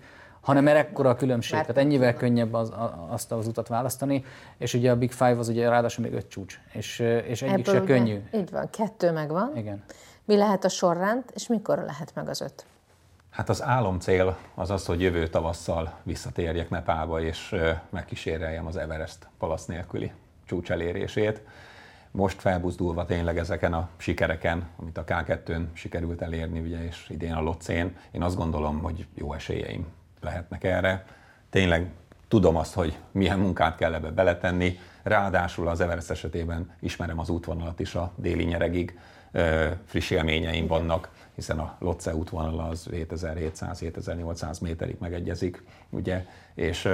hanem mert ekkora a különbség. Mert Tehát ennyivel könnyebb az, azt az utat választani, és ugye a Big Five az ugye ráadásul még öt csúcs, és, és egyik Ebből se ugye, könnyű. Így van, kettő megvan. Igen. Mi lehet a sorrend, és mikor lehet meg az öt? Hát az álomcél az az, hogy jövő tavasszal visszatérjek Nepálba, és megkíséreljem az Everest palasz nélküli csúcs elérését. Most felbuzdulva tényleg ezeken a sikereken, amit a K2-n sikerült elérni, ugye, és idén a Locén, én azt gondolom, hogy jó esélyeim lehetnek erre. Tényleg tudom azt, hogy milyen munkát kell ebbe beletenni, ráadásul az Everest esetében ismerem az útvonalat is a déli nyeregig, friss élményeim vannak, hiszen a Lotze útvonala az 7700-7800 méterig megegyezik, ugye, és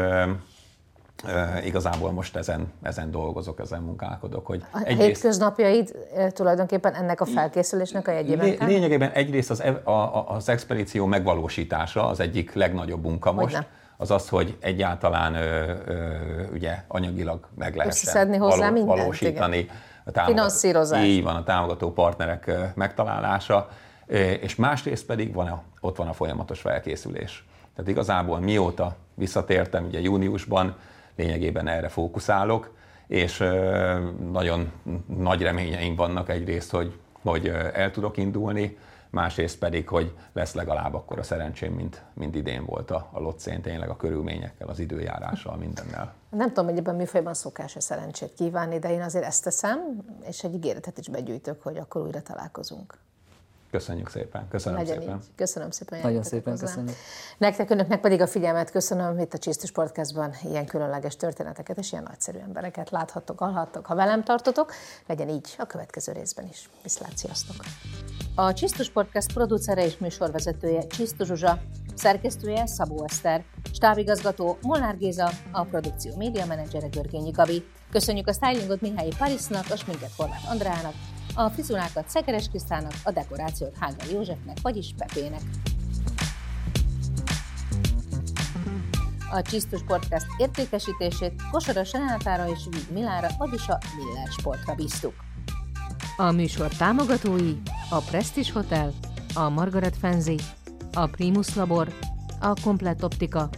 igazából most ezen, ezen dolgozok, ezen munkálkodok. Hogy a egyrészt, hétköznapjaid tulajdonképpen ennek a felkészülésnek a jegyében? Lé, lényegében egyrészt az, a, az expedíció megvalósítása az egyik legnagyobb munka most. Hogyne. az az, hogy egyáltalán ö, ö, ugye anyagilag meg lehessen hozzá való, valósítani. Igen. A támogató, Finanszírozás. Így van, a támogató partnerek megtalálása, és másrészt pedig van a, ott van a folyamatos felkészülés. Tehát igazából mióta visszatértem, ugye júniusban lényegében erre fókuszálok, és nagyon nagy reményeim vannak egyrészt, hogy, hogy el tudok indulni, másrészt pedig, hogy lesz legalább akkor a szerencsém, mint, mint idén volt a, a Lotszén, tényleg a körülményekkel, az időjárással, mindennel. Nem tudom, hogy ebben műfajban szokás-e szerencsét kívánni, de én azért ezt teszem, és egy ígéretet is begyűjtök, hogy akkor újra találkozunk. Köszönjük szépen. Köszönöm Legyen szépen. Így. Köszönöm szépen. Nagyon szépen hozzá. köszönjük. Nektek, önöknek pedig a figyelmet köszönöm itt a Csisztus Podcastban ilyen különleges történeteket és ilyen nagyszerű embereket láthattok, hallhattok. Ha velem tartotok, legyen így a következő részben is. Viszlát, sziasztok! A Csisztus Podcast producere és műsorvezetője Csisztus Zsuzsa, szerkesztője Szabó Eszter, stábigazgató Molnár Géza, a produkció média menedzsere Görgényi Gabi. Köszönjük a stylingot Mihály Parisnak, a sminket Horváth Andrának, a frizurákat Szekeres Krisztának, a dekorációt Hágai Józsefnek, vagyis Pepének. A Csisztus Podcast értékesítését Kosaras Renátára és Víg Milára, vagyis a Miller Sportra bíztuk. A műsor támogatói a Prestige Hotel, a Margaret Fenzi, a Primus Labor, a Komplett Optika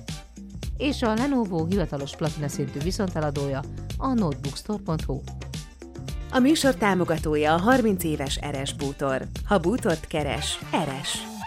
és a Lenovo hivatalos platina szintű viszonteladója a notebookstore.hu. A műsor támogatója a 30 éves Eres Bútor. Ha bútort keres, Eres.